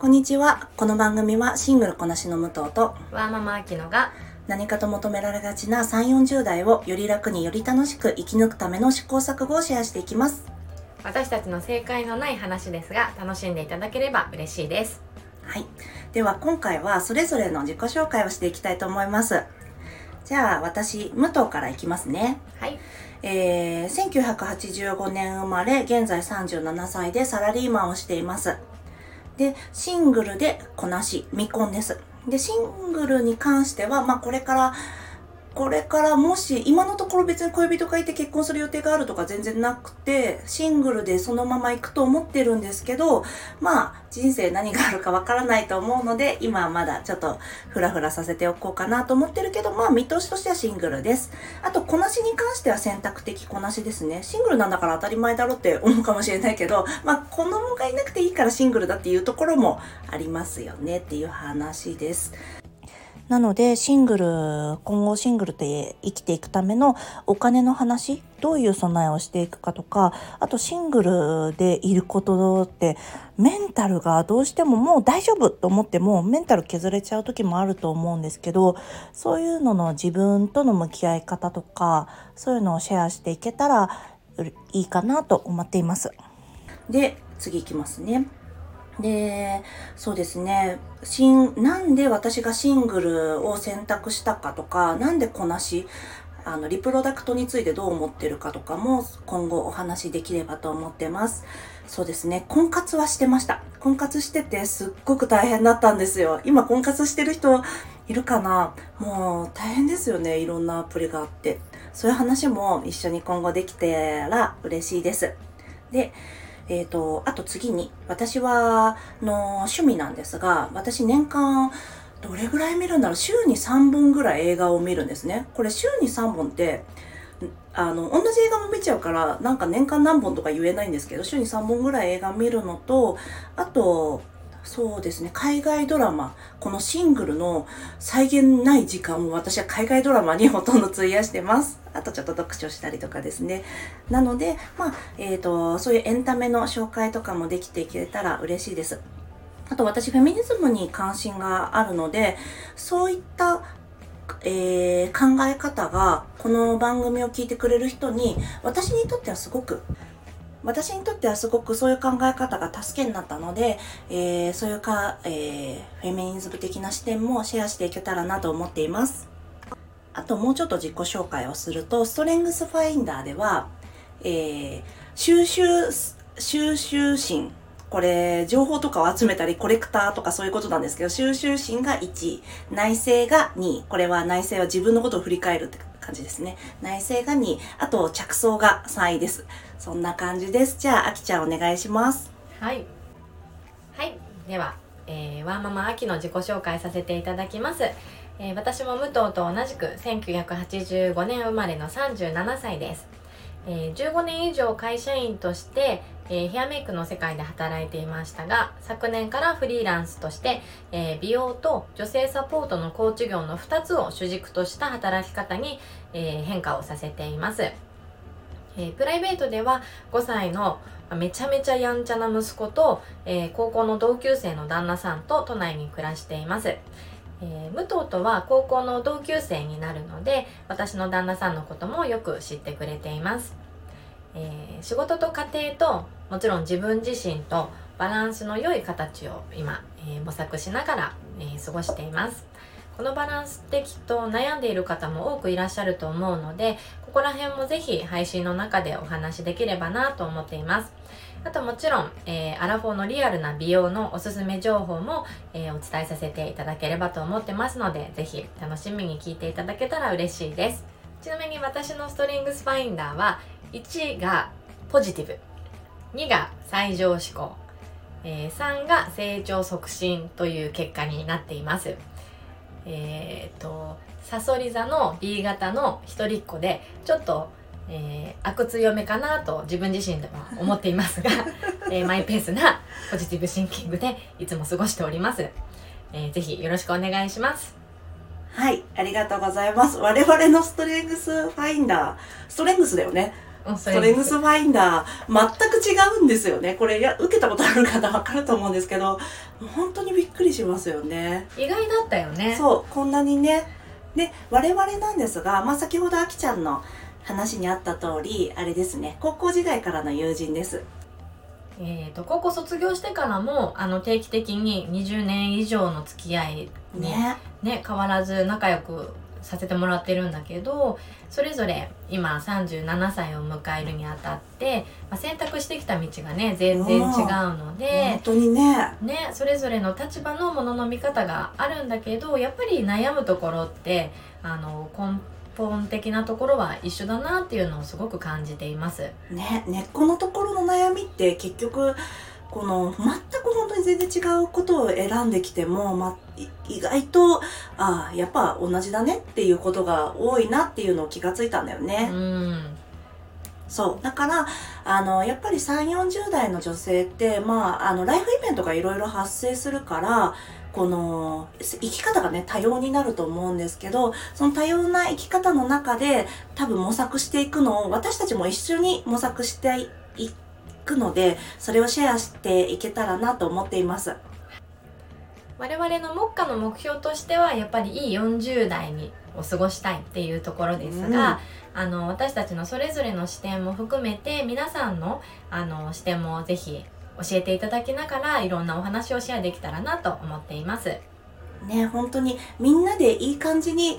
こんにちは。この番組はシングルこなしの武藤とワーママアキノが何かと求められがちな3、40代をより楽により楽しく生き抜くための試行錯誤をシェアしていきます。私たちの正解のない話ですが楽しんでいただければ嬉しいですはい。では今回はそれぞれの自己紹介をしていきたいと思います。じゃあ私、武藤からいきますね。はいえー、1985年生まれ、現在37歳でサラリーマンをしています。で、シングルでこなし、未婚です。で、シングルに関しては、まあこれから、これからもし、今のところ別に恋人がいて結婚する予定があるとか全然なくて、シングルでそのまま行くと思ってるんですけど、まあ人生何があるかわからないと思うので、今はまだちょっとフラフラさせておこうかなと思ってるけど、まあ見通しとしてはシングルです。あと、こなしに関しては選択的こなしですね。シングルなんだから当たり前だろって思うかもしれないけど、まあ子供がいなくていいからシングルだっていうところもありますよねっていう話です。なのでシングル今後シングルで生きていくためのお金の話どういう備えをしていくかとかあとシングルでいることってメンタルがどうしてももう大丈夫と思ってもメンタル削れちゃう時もあると思うんですけどそういうのの自分との向き合い方とかそういうのをシェアしていけたらいいかなと思っています。で次いきますね。で、そうですね。シン、なんで私がシングルを選択したかとか、なんでこなし、あの、リプロダクトについてどう思ってるかとかも今後お話しできればと思ってます。そうですね。婚活はしてました。婚活しててすっごく大変だったんですよ。今婚活してる人いるかな？もう大変ですよね。いろんなアプリがあって。そういう話も一緒に今後できたら嬉しいです。で、えっ、と、あと次に、私は、の、趣味なんですが、私年間、どれぐらい見るんだろう週に3本ぐらい映画を見るんですね。これ週に3本って、あの、同じ映画も見ちゃうから、なんか年間何本とか言えないんですけど、週に3本ぐらい映画見るのと、あと、そうですね、海外ドラマ、このシングルの再現ない時間を私は海外ドラマに ほとんど費やしてます。あとちょっと読書したりとかですね。なので、まあ、えっ、ー、と、そういうエンタメの紹介とかもできていけたら嬉しいです。あと私、フェミニズムに関心があるので、そういったえー、考え方がこの番組を聞いてくれる人に私にとってはすごく私にとってはすごくそういう考え方が助けになったので、えー、そういうか、えー、フェミニズム的な視点もシェアしていけたらなと思っています。あともうちょっと自己紹介をすると、ストレングスファインダーでは、えー、収集、収集心、これ、情報とかを集めたり、コレクターとかそういうことなんですけど、収集心が1、内政が2、これは内政は自分のことを振り返るって感じですね。内政が2、あと着想が3位です。そんな感じです。じゃあ、あきちゃんお願いします。はいはいでは、えー、ワーママアキの自己紹介させていただきます、えー、私も武藤と同じく1985年生まれの37歳ですえー、15年以上会社員として、えー、ヘアメイクの世界で働いていましたが昨年からフリーランスとして、えー、美容と女性サポートのコーチ業の2つを主軸とした働き方に、え変化をさせています、えプライベートでは5歳のめちゃめちゃやんちゃな息子と、え高校の同級生の旦那さんと都内に暮らしています。えー、武藤とは高校の同級生になるので私の旦那さんのこともよく知ってくれています、えー、仕事と家庭ともちろん自分自身とバランスの良い形を今、えー、模索しながら、え過ごしていますこのバランスってきっと悩んでいる方も多くいらっしゃると思うのでここら辺もぜひ配信の中でお話しできればなと思っていますあともちろん、えー、アラフォーのリアルな美容のおすすめ情報も、えー、お伝えさせていただければと思ってますので、ぜひ楽しみに聞いていただけたら嬉しいです。ちなみに私のストリングスファインダーは、1がポジティブ、2が最上志向、えー、3が成長促進という結果になっています。えっ、ー、と、サソリ座の B 型の一人っ子で、ちょっとえー、悪強めかなと自分自身では思っていますが、えー、マイペースなポジティブシンキングでいつも過ごしております、えー、ぜひよろしくお願いします。はいありがとうございます。我々のストレングスファインダー。ストレングスだよねトレングスファインダー全く違うんですよねこれいや受けたことある方分かると思うんですけど本当にびっくりしますよね意外だったよねそうこんなにねで我々なんですが、まあ、先ほどあきちゃんの話にあった通りあれですね高校時代からの友人ですえー、と高校卒業してからもあの定期的に20年以上の付き合いにねね変わらず仲良くさせてもらってるんだけどそれぞれ今37歳を迎えるにあたって、まあ、選択してきた道がね全然違うの本で。当にねね、それぞれの立場のものの見方があるんだけどやっぱり悩むところってあの根本的なところは一緒だなっていうのをすごく感じています。ね根っこのところの悩みって結局この全く本当に全然違うことを選んできても、ま、い意外とああやっぱ同じだねっていうことが多いなっていうのを気がついたんだようね。んそうだからあのやっぱり3 4 0代の女性って、まあ、あのライフイベントがいろいろ発生するからこの生き方がね多様になると思うんですけどその多様な生き方の中で多分模索していくのを私たちも一緒に模索していくのでそれをシェアしていけたらなと思っています。我々の目下の目標としてはやっぱりいい40代にを過ごしたいっていうところですが、あの私たちのそれぞれの視点も含めて皆さんのあの視点もぜひ教えていただきながらいろんなお話をシェアできたらなと思っています。ね本当にみんなでいい感じに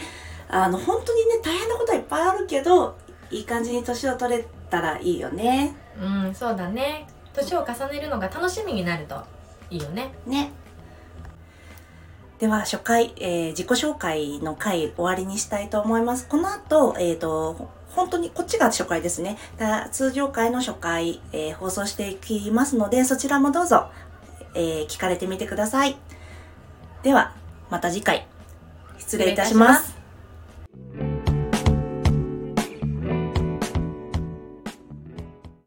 あの本当にね大変なことはいっぱいあるけどいい感じに年を取れたらいいよね。うん、そうだね。年を重ねるのが楽しみになるといいよね。ね。では初回、えー自己紹介の回終わりにしたいと思います。この後、えっ、と、本当にこっちが初回ですね。だ通常回の初回、えー放送していきますので、そちらもどうぞ、えー聞かれてみてください。では、また次回、失礼いたします。